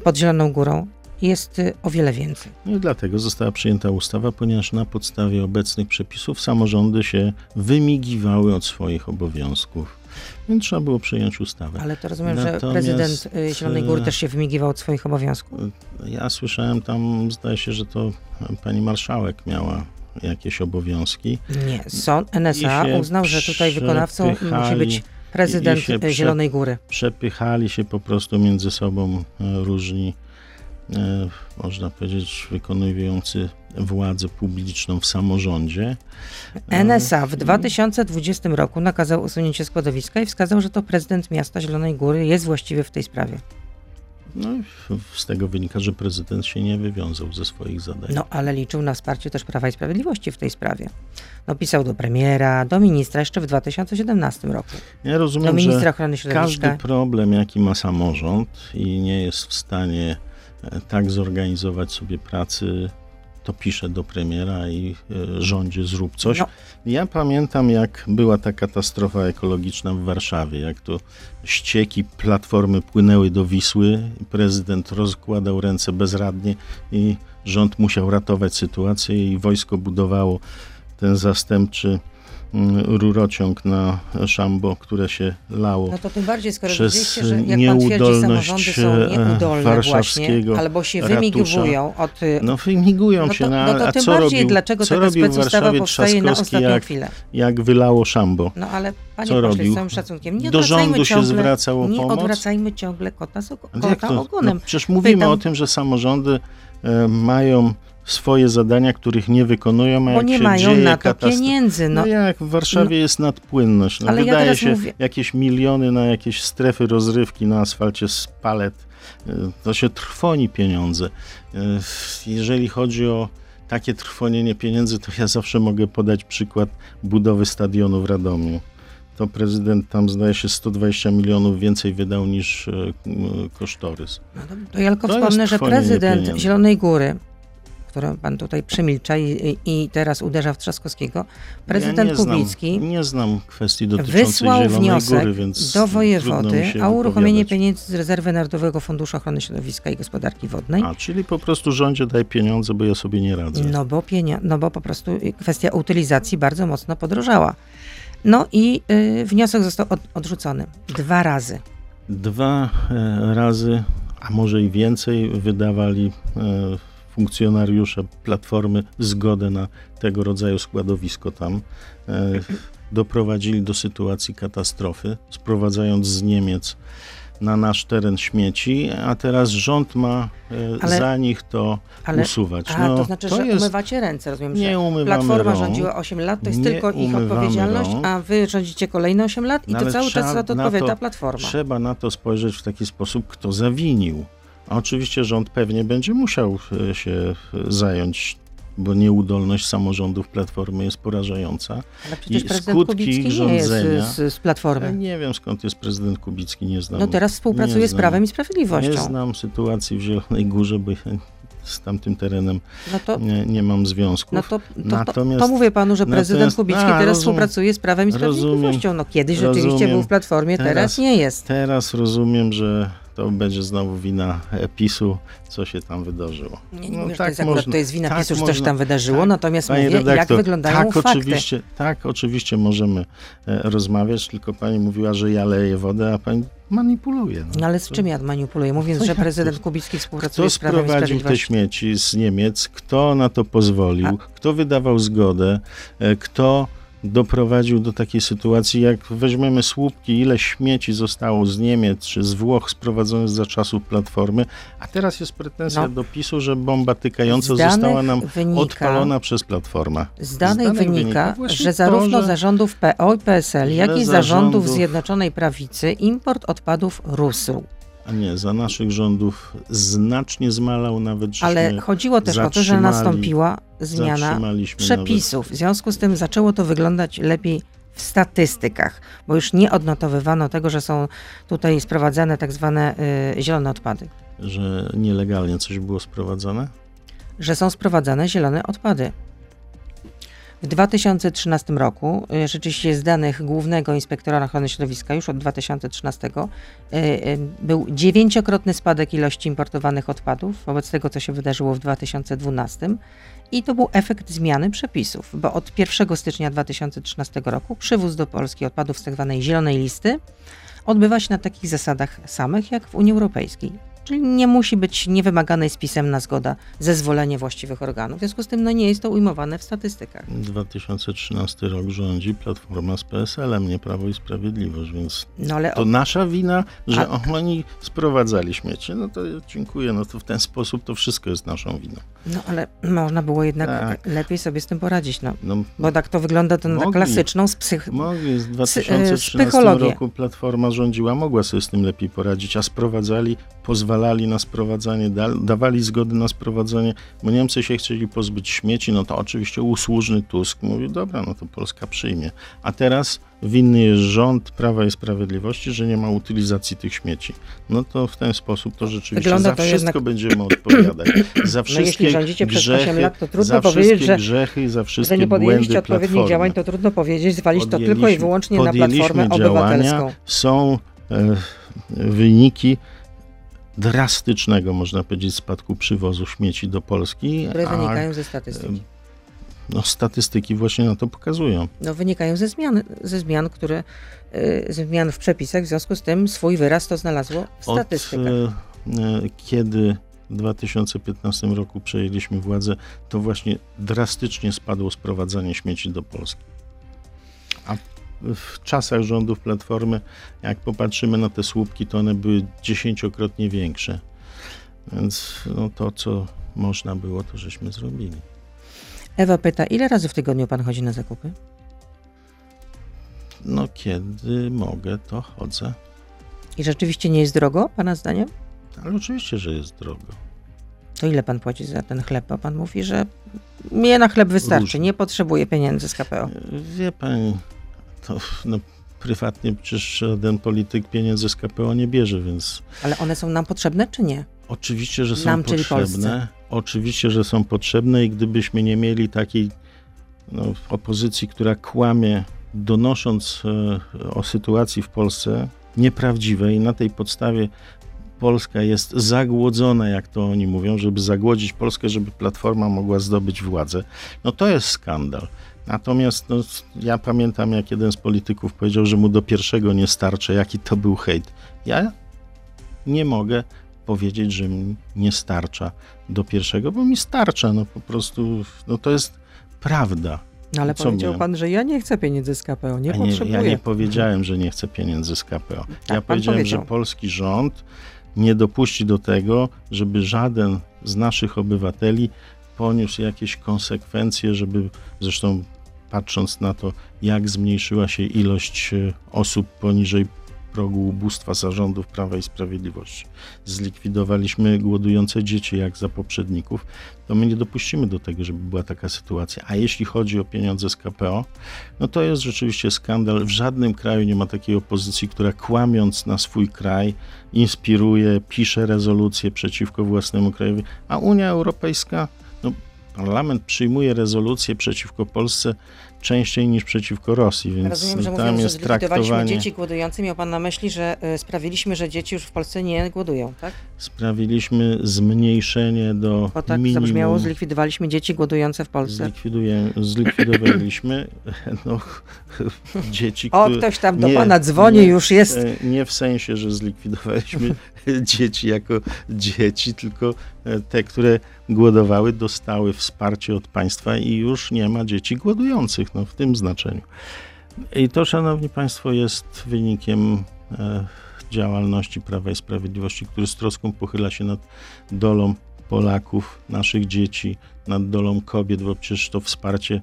pod Zieloną Górą jest y, o wiele więcej. No i dlatego została przyjęta ustawa, ponieważ na podstawie obecnych przepisów samorządy się wymigiwały od swoich obowiązków. Więc trzeba było przyjąć ustawę. Ale to rozumiem, że Natomiast, prezydent y, Zielonej Góry e, też się wymigiwał od swoich obowiązków. Ja słyszałem tam, zdaje się, że to pani marszałek miała jakieś obowiązki. Nie, sąd NSA uznał, że tutaj wykonawcą musi być prezydent i Zielonej Góry. Przepychali się po prostu między sobą e, różni, e, można powiedzieć, wykonujący władzę publiczną w samorządzie. E, NSA w 2020 roku nakazał usunięcie składowiska i wskazał, że to prezydent miasta Zielonej Góry jest właściwy w tej sprawie. No z tego wynika, że prezydent się nie wywiązał ze swoich zadań. No, ale liczył na wsparcie też Prawa i Sprawiedliwości w tej sprawie. No, pisał do premiera, do ministra jeszcze w 2017 roku. Ja Do rozumiem, ministra że ochrony środowiska. każdy problem, jaki ma samorząd i nie jest w stanie e, tak zorganizować sobie pracy, to pisze do premiera i e, rządzie zrób coś. No. Ja pamiętam, jak była ta katastrofa ekologiczna w Warszawie, jak to ścieki platformy płynęły do Wisły, prezydent rozkładał ręce bezradnie i rząd musiał ratować sytuację i wojsko budowało ten zastępczy rurociąg na Szambo, które się lało. No to tym bardziej, skoro Przez że jak pan twierdzi, nieudolność, samorządy są e, nieudolne właśnie, warszawskiego albo się wymigowują od... y, No wymigują No się, to, no, no to a tym co bardziej, robił, dlaczego co taka specustawa powstaje na ostatnią jak, chwilę. jak wylało Szambo? No ale panie Co pośle, z całym szacunkiem, nie Do odwracajmy rządu się ciągle, zwracał o Nie pomoc? odwracajmy ciągle kota, z, kota to? ogonem. No, przecież mówimy Pytam- o tym, że samorządy e, mają swoje zadania, których nie wykonują, a bo jak nie się mają dzieje na to pieniędzy. No, No, jak w Warszawie jest nadpłynność. No, Ale ja wydaje teraz się mówię- jakieś miliony na jakieś strefy rozrywki na asfalcie z palet. Y, To się trwoni pieniądze. Y, Jeżeli chodzi o takie trwonienie pieniędzy, to ja zawsze mogę podać przykład budowy stadionu w Radomiu. To prezydent tam zdaje się 120 milionów więcej wydał niż e, kosztorys. no to, to ja tylko To wspomnę, że prezydent pieniędzy. Zielonej Góry, którą pan tutaj przemilcza i, i teraz uderza w Trzaskowskiego, prezydent ja nie Kubicki Znam, nie znam kwestii dotyczącej wysłał wniosek Góry, więc do wojewody o uruchomienie pieniędzy z rezerwy Narodowego Funduszu Ochrony Środowiska i Gospodarki Wodnej. A, czyli po prostu rządzie daj pieniądze, bo ja sobie nie radzę. No bo, pienio- no bo po prostu kwestia utylizacji bardzo mocno podrożała. No i y, wniosek został od, odrzucony dwa razy. Dwa e, razy, a może i więcej, wydawali e, funkcjonariusze Platformy zgodę na tego rodzaju składowisko tam. E, doprowadzili do sytuacji katastrofy, sprowadzając z Niemiec na nasz teren śmieci, a teraz rząd ma e, Ale- za nich to Ale, usuwać. a, No, to znaczy, że jest- umywacie ręce, rozumiem, że Nie umywamy Platforma rąk. rządziła 8 lat, to jest tylko ich odpowiedzialność, rąk. a wy rządzicie kolejne 8 lat i No to cały czas za to odpowiada to- Platforma. Trzeba na to spojrzeć w taki sposób, kto zawinił. A oczywiście rząd pewnie będzie musiał e, się e, zająć, bo nieudolność samorządów Platformy jest porażająca. Ale przecież i prezydent skutki Kubicki ich nie jest rządzenia- z, z Platformy. nie wiem skąd jest prezydent Kubicki, nie znam. No teraz współpracuje nie z znam- Prawem i Nie Sprawiedliwością. znam sytuacji w Zielonej Górze, bo z tamtym terenem No to, nie, nie mam związków. no to, to, to, Natomiast- to mówię panu, że prezydent Kubicki a, teraz współpracuje z Prawem i Rozumiem. Sprawiedliwością. No kiedyś rzeczywiście Rozumiem. był w Platformie, teraz, Teraz- nie jest. Teraz rozumiem, że to będzie znowu wina e, PiSu, co się tam wydarzyło. Nie, nie No mówię, tak to jest akurat można- to jest wina tak PiSu, że coś tam wydarzyło, tak, natomiast mówię, jak redaktor, wyglądają tak, fakty. Oczywiście, tak, oczywiście możemy e, rozmawiać, tylko pani mówiła, że ja leję wodę, a pani manipuluje. No ale z czym ja manipuluję? Mówiąc, że jak prezydent to? Kubicki współpracuje Kto z Prawem i sprowadził te śmieci z Niemiec? Kto na to pozwolił? Kto wydawał zgodę? E, Kto doprowadził do takiej sytuacji, jak weźmiemy słupki, ile śmieci zostało z Niemiec czy z Włoch sprowadzonych za czasów Platformy, a teraz jest pretensja No. do PiSu, że bomba tykająca została nam wynika- odpalona przez Platformę. Z danych, wynika, właśnie że zarówno to, że- zarządów PO i PSL, jak i zarządów zarządów- Zjednoczonej Prawicy import odpadów rósł. A nie, za naszych rządów znacznie zmalał nawet, Ale chodziło też o to, że nastąpiła zmiana przepisów. W związku z tym zaczęło to wyglądać lepiej w statystykach, bo już nie odnotowywano tego, że są tutaj sprowadzane tak zwane y, zielone odpady. Nawet, że nielegalnie coś było sprowadzane. Że są sprowadzane zielone odpady. W 2013 roku, y, rzeczywiście z danych Głównego Inspektora Ochrony Środowiska, już od 2013, y, y, był dziewięciokrotny spadek ilości importowanych odpadów wobec tego, co się wydarzyło w 2012. I to był efekt zmiany przepisów, bo od 1 stycznia 2013 roku przywóz do Polski odpadów z tzw. zielonej listy odbywa się na takich zasadach samych jak w Unii Europejskiej. Czyli nie musi być niewymagana jest pisemna zgoda, zezwolenie właściwych organów. W związku z tym no, nie jest to ujmowane w statystykach. 2013 rok rządzi Platforma z PSL-em, nie Prawo i Sprawiedliwość, więc No ale to nasza wina, że A- oni sprowadzali śmieci. No to dziękuję, no to w ten sposób to wszystko jest naszą winą. No ale można było jednak Tak. lepiej sobie z tym poradzić, no. No, Bo tak to wygląda to na Mogli. klasyczną z psych... mogli, w e, 2013 psychologię. roku Platforma rządziła, mogła sobie z tym lepiej poradzić, a sprowadzali, pozwalali na sprowadzanie, da, dawali zgody na sprowadzanie, bo Niemcy się chcieli pozbyć śmieci, no to oczywiście usłużny Tusk mówił, dobra, no to Polska przyjmie. A teraz winny jest rząd Prawa i Sprawiedliwości, że nie ma utylizacji tych śmieci. No to w ten sposób to rzeczywiście Wygląda za to wszystko jednak- będziemy odpowiadać. Za No wszystkie jeśli rządzicie przez grzechy, 8 lat, to trudno za powiedzieć, że, grzechy za wszystkie że nie podjęliście odpowiednich Platformy. działań, to trudno powiedzieć, zwalić to tylko i wyłącznie na Platformę działania, Obywatelską. Są e, wyniki drastycznego, można powiedzieć, spadku przywozu śmieci do Polski. Które a, wynikają ze statystyki. No, statystyki właśnie na to pokazują. No, wynikają ze zmian, ze zmian, które, y, ze zmian w przepisach, w związku z tym swój wyraz to znalazło w Od statystykach. e, e, kiedy w 2015 roku przejęliśmy władzę, to właśnie drastycznie spadło sprowadzanie śmieci do Polski. W czasach rządów Platformy, jak popatrzymy na te słupki, to one były dziesięciokrotnie większe. Więc no, to, co można było, to żeśmy zrobili. Ewa pyta, ile razy w tygodniu pan chodzi na zakupy? No, kiedy mogę, to chodzę. I rzeczywiście nie jest drogo, pana zdaniem? Ale oczywiście, że jest drogo. To ile pan płaci za ten chleb? Bo pan mówi, że mnie na chleb wystarczy, Różnie. nie potrzebuje pieniędzy z KPO. Wie pani, to no, prywatnie przecież żaden polityk pieniędzy z KPO nie bierze, więc Ale one są nam potrzebne, czy nie? oczywiście, że są Nam, potrzebne. Oczywiście, że są potrzebne i gdybyśmy nie mieli takiej no, opozycji, która kłamie, donosząc e, o sytuacji w Polsce nieprawdziwej i na tej podstawie Polska jest zagłodzona, jak to oni mówią, żeby zagłodzić Polskę, żeby Platforma mogła zdobyć władzę, no to jest skandal. Natomiast no, ja pamiętam, jak jeden z polityków powiedział, że mu do pierwszego nie starczy, jaki to był hejt. Ja nie mogę powiedzieć, że mi nie starcza do pierwszego, bo mi starcza, no po prostu, no to jest prawda. No ale Co powiedział miałem? pan, że ja nie chcę pieniędzy z KPO, nie Ja nie, potrzebuję. ja nie powiedziałem, że nie chcę pieniędzy z KPO. ja pan powiedziałem, powiedział. że polski rząd nie dopuści do tego, żeby żaden z naszych obywateli poniósł jakieś konsekwencje, żeby zresztą patrząc na to, jak zmniejszyła się ilość e, osób poniżej progu ubóstwa zarządów Prawa i Sprawiedliwości. Zlikwidowaliśmy głodujące dzieci jak za poprzedników, to my nie dopuścimy do tego, żeby była taka sytuacja. A jeśli chodzi o pieniądze z KPO, no to jest rzeczywiście skandal. W żadnym kraju nie ma takiej opozycji, która kłamiąc na swój kraj, inspiruje, pisze rezolucje przeciwko własnemu krajowi, a Unia Europejska, parlament przyjmuje rezolucje przeciwko Polsce częściej niż przeciwko Rosji, więc Rozumiem, że tam mówiąc, że jest zlikwidowaliśmy traktowanie. dzieci głodujące, miał pan na myśli, że y, sprawiliśmy, że dzieci już w Polsce nie głodują, tak? Sprawiliśmy zmniejszenie do Bo tak minimum. zabrzmiało, zlikwidowaliśmy dzieci głodujące w Polsce. Zlikwiduje, zlikwidowaliśmy no, dzieci, O, które... ktoś tam do nie, pana dzwoni, nie, już jest. e, Nie w sensie, że zlikwidowaliśmy dzieci jako dzieci, tylko e, te, które głodowały, dostały wsparcie od państwa i już nie ma dzieci głodujących, no w tym znaczeniu. I to, szanowni państwo, jest wynikiem e, działalności Prawa i Sprawiedliwości, który z troską pochyla się nad dolą Polaków, naszych dzieci, nad dolą kobiet, bo przecież to wsparcie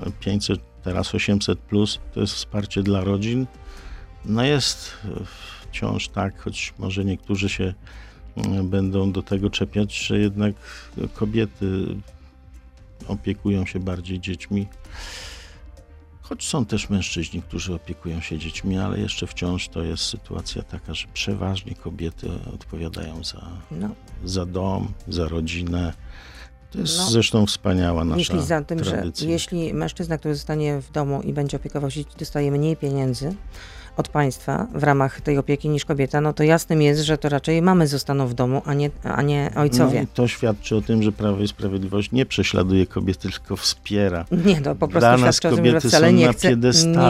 e, 500, teraz 800 plus, to jest wsparcie dla rodzin. No jest e, wciąż tak, choć może niektórzy się będą do tego czepiać, że jednak kobiety opiekują się bardziej dziećmi. Choć są też mężczyźni, którzy opiekują się dziećmi, ale jeszcze wciąż to jest sytuacja taka, że przeważnie kobiety odpowiadają za, No, za dom, za rodzinę. To jest No. zresztą wspaniała nasza myśli za tym, tradycja. że jeśli mężczyzna, który zostanie w domu i będzie opiekował się, dzieci, dostaje mniej pieniędzy od państwa w ramach tej opieki niż kobieta, no to jasnym jest, że to raczej mamy zostaną w domu, a nie, a nie ojcowie. No to świadczy o tym, że Prawo i Sprawiedliwość nie prześladuje kobiety, tylko wspiera. Nie, no po prostu Dla nas świadczy o tym, że wcale nie chce,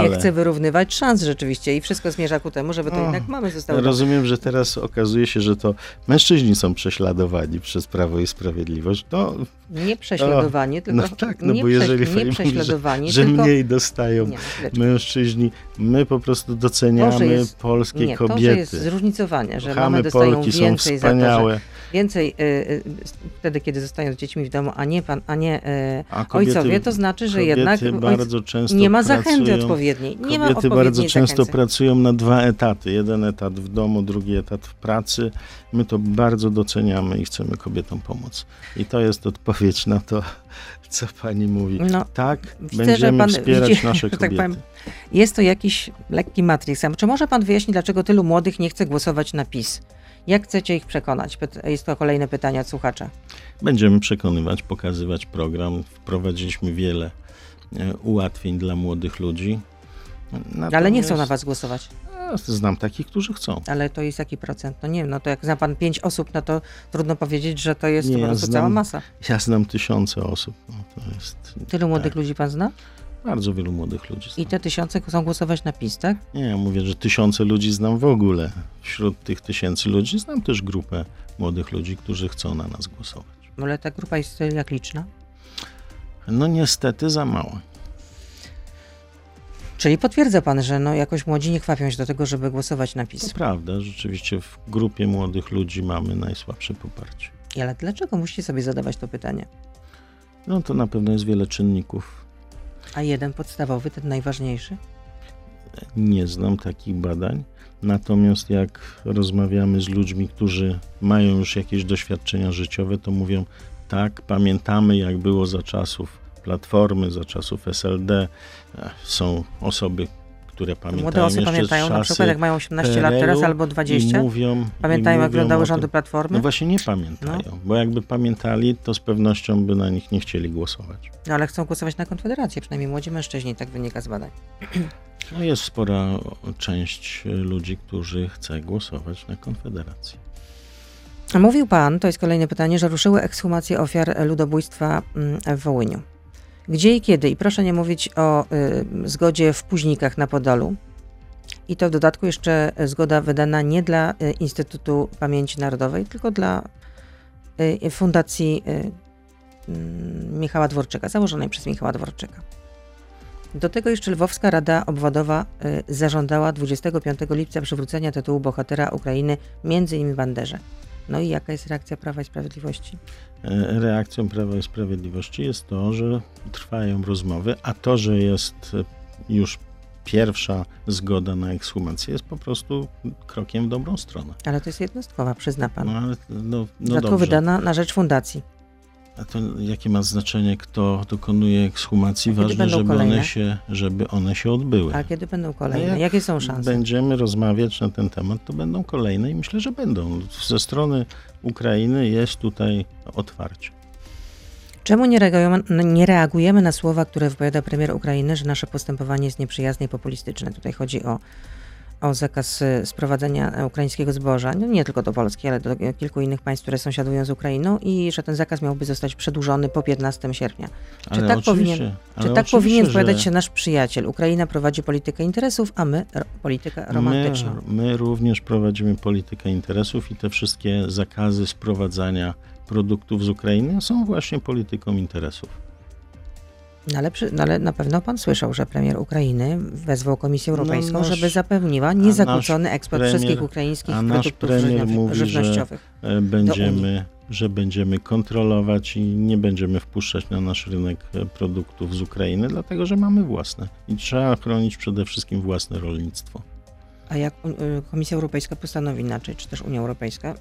nie chce wyrównywać szans rzeczywiście i wszystko zmierza ku temu, żeby to O, jednak mamy zostały. Rozumiem, że teraz okazuje się, że to mężczyźni są prześladowani przez Prawo i Sprawiedliwość. To, Nie prześladowanie, tylko no tak, no nie, bo jeżeli nie pani mówi, że tylko mniej dostają nie, no, mężczyźni, my po prostu doceniamy jest- polskie nie, to, że kobiety. jest zróżnicowanie, że Kochamy mamy dostają Polki, są więcej za to, wspaniałe. więcej y, y, wtedy, kiedy zostają z dziećmi w domu, a nie pan, a nie y, A kobiety, ojcowie, to znaczy, że kobiety jednak nie ma zachęty pracują, odpowiedniej. Nie ma Kobiety bardzo często zachęty. pracują na dwa etaty. Jeden etat w domu, drugi etat w pracy. My to bardzo doceniamy i chcemy kobietom pomóc. I to jest odpowiedź na to, co pani mówi. No, Tak, widzę, będziemy pan wspierać widzi, nasze że tak kobiety. powiem, Jest to jakiś lekki matrix. Czy może pan wyjaśnić, dlaczego tylu młodych nie chce głosować na PiS? Jak chcecie ich przekonać? Jest to kolejne pytanie od słuchacza. Będziemy przekonywać, pokazywać program. Wprowadziliśmy wiele e, ułatwień dla młodych ludzi. Ale nie chcą na Natomiast- was głosować. Ja Znam takich, którzy chcą. Ale to jest jaki procent? No nie wiem, no to jak zna pan pięć osób, no to trudno powiedzieć, że to jest Nie, po ja prostu znam- cała masa. Ja znam tysiące osób. No, to jest Tylu młodych tak, ludzi pan zna? Bardzo wielu młodych ludzi znam. I te tysiące chcą głosować na PiS, tak? Nie, ja mówię, że tysiące ludzi znam w ogóle. Wśród tych tysięcy ludzi znam też grupę młodych ludzi, którzy chcą na nas głosować. Ale ta grupa jest jak liczna? No niestety za mała. Czyli potwierdza pan, że no jakoś młodzi nie kwapią się do tego, żeby głosować na To PiS. prawda, rzeczywiście w grupie młodych ludzi mamy najsłabsze poparcie. Ale dlaczego musicie sobie zadawać to pytanie? No to na pewno jest wiele czynników. A jeden podstawowy, ten najważniejszy? Nie znam takich badań. Natomiast jak rozmawiamy z ludźmi, którzy mają już jakieś doświadczenia życiowe, to mówią tak, pamiętamy jak było za czasów Platformy, za czasów SLD. Ech, Są osoby, które pamiętają młode osoby pamiętają, na przykład jak mają 18 lat teraz albo 20, I mówią, pamiętają jak wyglądały rządy. Platformy? No właśnie nie pamiętają, bo jakby pamiętali, to z pewnością by na nich nie chcieli głosować. No ale chcą głosować na Konfederację, przynajmniej młodzi mężczyźni, tak wynika z badań. No jest spora część ludzi, którzy chce głosować na Konfederację. Mówił pan, to jest kolejne pytanie, że ruszyły ekshumacje ofiar ludobójstwa mm, w Wołyniu. Gdzie i kiedy? I proszę nie mówić o y, zgodzie w Późnikach na Podolu. I to w dodatku jeszcze zgoda wydana nie dla y, Instytutu Pamięci Narodowej, tylko dla y, Fundacji y, mm, Michała Dworczyka, założonej przez Michała Dworczyka. Do tego jeszcze Lwowska Rada Obwodowa zażądała 25 lipca przywrócenia tytułu bohatera Ukrainy między innymi Banderze. No i jaka jest reakcja Prawa i Sprawiedliwości? E, Reakcją Prawa i Sprawiedliwości jest to, że trwają rozmowy, a to, że jest już pierwsza zgoda na ekshumację jest po prostu krokiem w dobrą stronę. Ale to jest jednostkowa, przyzna pan. No ale no, no Dodatkowo wydana na rzecz fundacji. A to jakie ma znaczenie, kto dokonuje ekshumacji? A Ważne, żeby kolejne? one, się, żeby one się odbyły. A kiedy będą kolejne? jak Jakie są szanse? Będziemy rozmawiać na ten temat, to będą kolejne i myślę, że będą. Ze strony Ukrainy jest tutaj otwarcie. Czemu nie reagujemy, nie reagujemy na słowa, które wypowiada premier Ukrainy, że nasze postępowanie jest nieprzyjazne i populistyczne? Tutaj chodzi o, o zakaz y, sprowadzenia e, ukraińskiego zboża, no nie tylko do Polski, ale do kilku innych państw, które sąsiadują z Ukrainą i że ten zakaz miałby zostać przedłużony po 15 sierpnia. Czy Ale tak powinien, czy tak powinien że wypowiadać się nasz przyjaciel? Ukraina prowadzi politykę interesów, a my ro, politykę romantyczną. My, my również prowadzimy politykę interesów i te wszystkie zakazy sprowadzania produktów z Ukrainy są właśnie polityką interesów. No ale, przy, no ale na pewno pan słyszał, że premier Ukrainy wezwał Komisję No, Europejską, nasz- żeby zapewniła niezakłócony eksport premier- wszystkich ukraińskich produktów mówi, że- żywnościowych. E, Będziemy, że będziemy kontrolować i nie będziemy wpuszczać na nasz rynek e, produktów z Ukrainy, dlatego że mamy własne i trzeba chronić przede wszystkim własne rolnictwo. A jak y, Komisja Europejska postanowi inaczej, czy też Unia Europejska,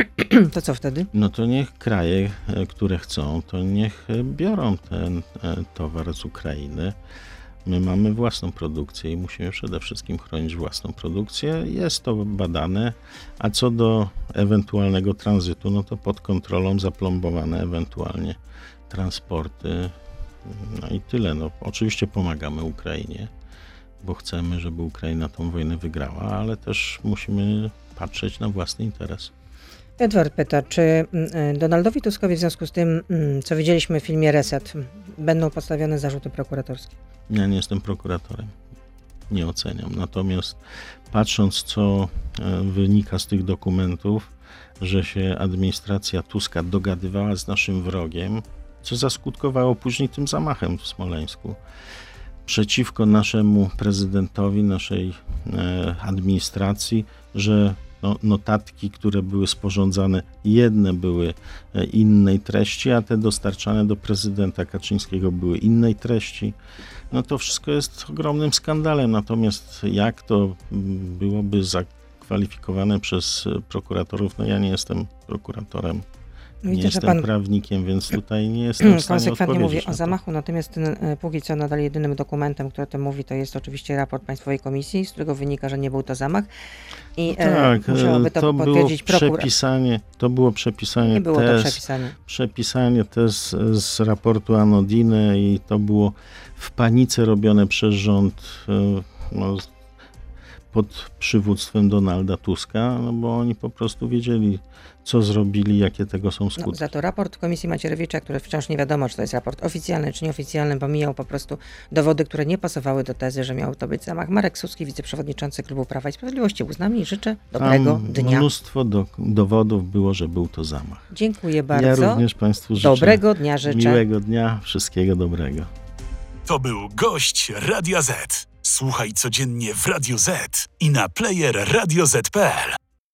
to co wtedy? No to niech kraje, e, które chcą, to niech e, biorą ten e, towar z Ukrainy. My mamy własną produkcję i musimy przede wszystkim chronić własną produkcję. Jest to badane, a co do ewentualnego tranzytu, no to pod kontrolą zaplombowane ewentualnie transporty. No i tyle. No, oczywiście pomagamy Ukrainie, bo chcemy, żeby Ukraina tą wojnę wygrała, ale też musimy patrzeć na własny interes. Edward pyta, czy mm, y, Donaldowi Tuskowi w związku z tym, mm, co widzieliśmy w filmie Reset, będą postawione zarzuty prokuratorskie? Ja nie jestem prokuratorem. Nie oceniam. Natomiast patrząc, co e, wynika z tych dokumentów, że się administracja Tuska dogadywała z naszym wrogiem, co zaskutkowało później tym zamachem w Smoleńsku przeciwko naszemu prezydentowi, naszej e, administracji, że no, notatki, które były sporządzane, jedne były e, innej treści, a te dostarczane do prezydenta Kaczyńskiego były innej treści. No to wszystko jest ogromnym skandalem. Natomiast jak to byłoby zakwalifikowane przez prokuratorów, no ja nie jestem prokuratorem. Nie Widzę, że jestem pan prawnikiem, więc tutaj nie jestem w stanie konsekwentnie mówi o to. zamachu, natomiast ten, e, póki co nadal jedynym dokumentem, który o tym mówi, to jest oczywiście raport Państwowej Komisji, z którego wynika, że nie był to zamach i e, Tak, e, musiałoby to, to było potwierdzić prokurator. przepisanie, to było przepisanie Nie było to tez, przepisanie. przepisanie tez z raportu Anodiny i to było w panice robione przez rząd e, no, pod przywództwem Donalda Tuska, no bo oni po prostu wiedzieli, co zrobili, jakie tego są No, skutki. za to raport Komisji Macierewicza, który wciąż nie wiadomo, czy to jest raport oficjalny, czy nieoficjalny, pomijał po prostu dowody, które nie pasowały do tezy, że miał to być zamach. Marek Suski, wiceprzewodniczący Klubu Prawa i Sprawiedliwości, był z nami i życzę dobrego Tam dnia. mnóstwo do, dowodów było, że był to zamach. Dziękuję Ja bardzo. również Państwu życzę Dobrego dnia życzę. miłego dnia, wszystkiego dobrego. To był gość Radia Z. Słuchaj codziennie w Radio Z i na player radioz.pl.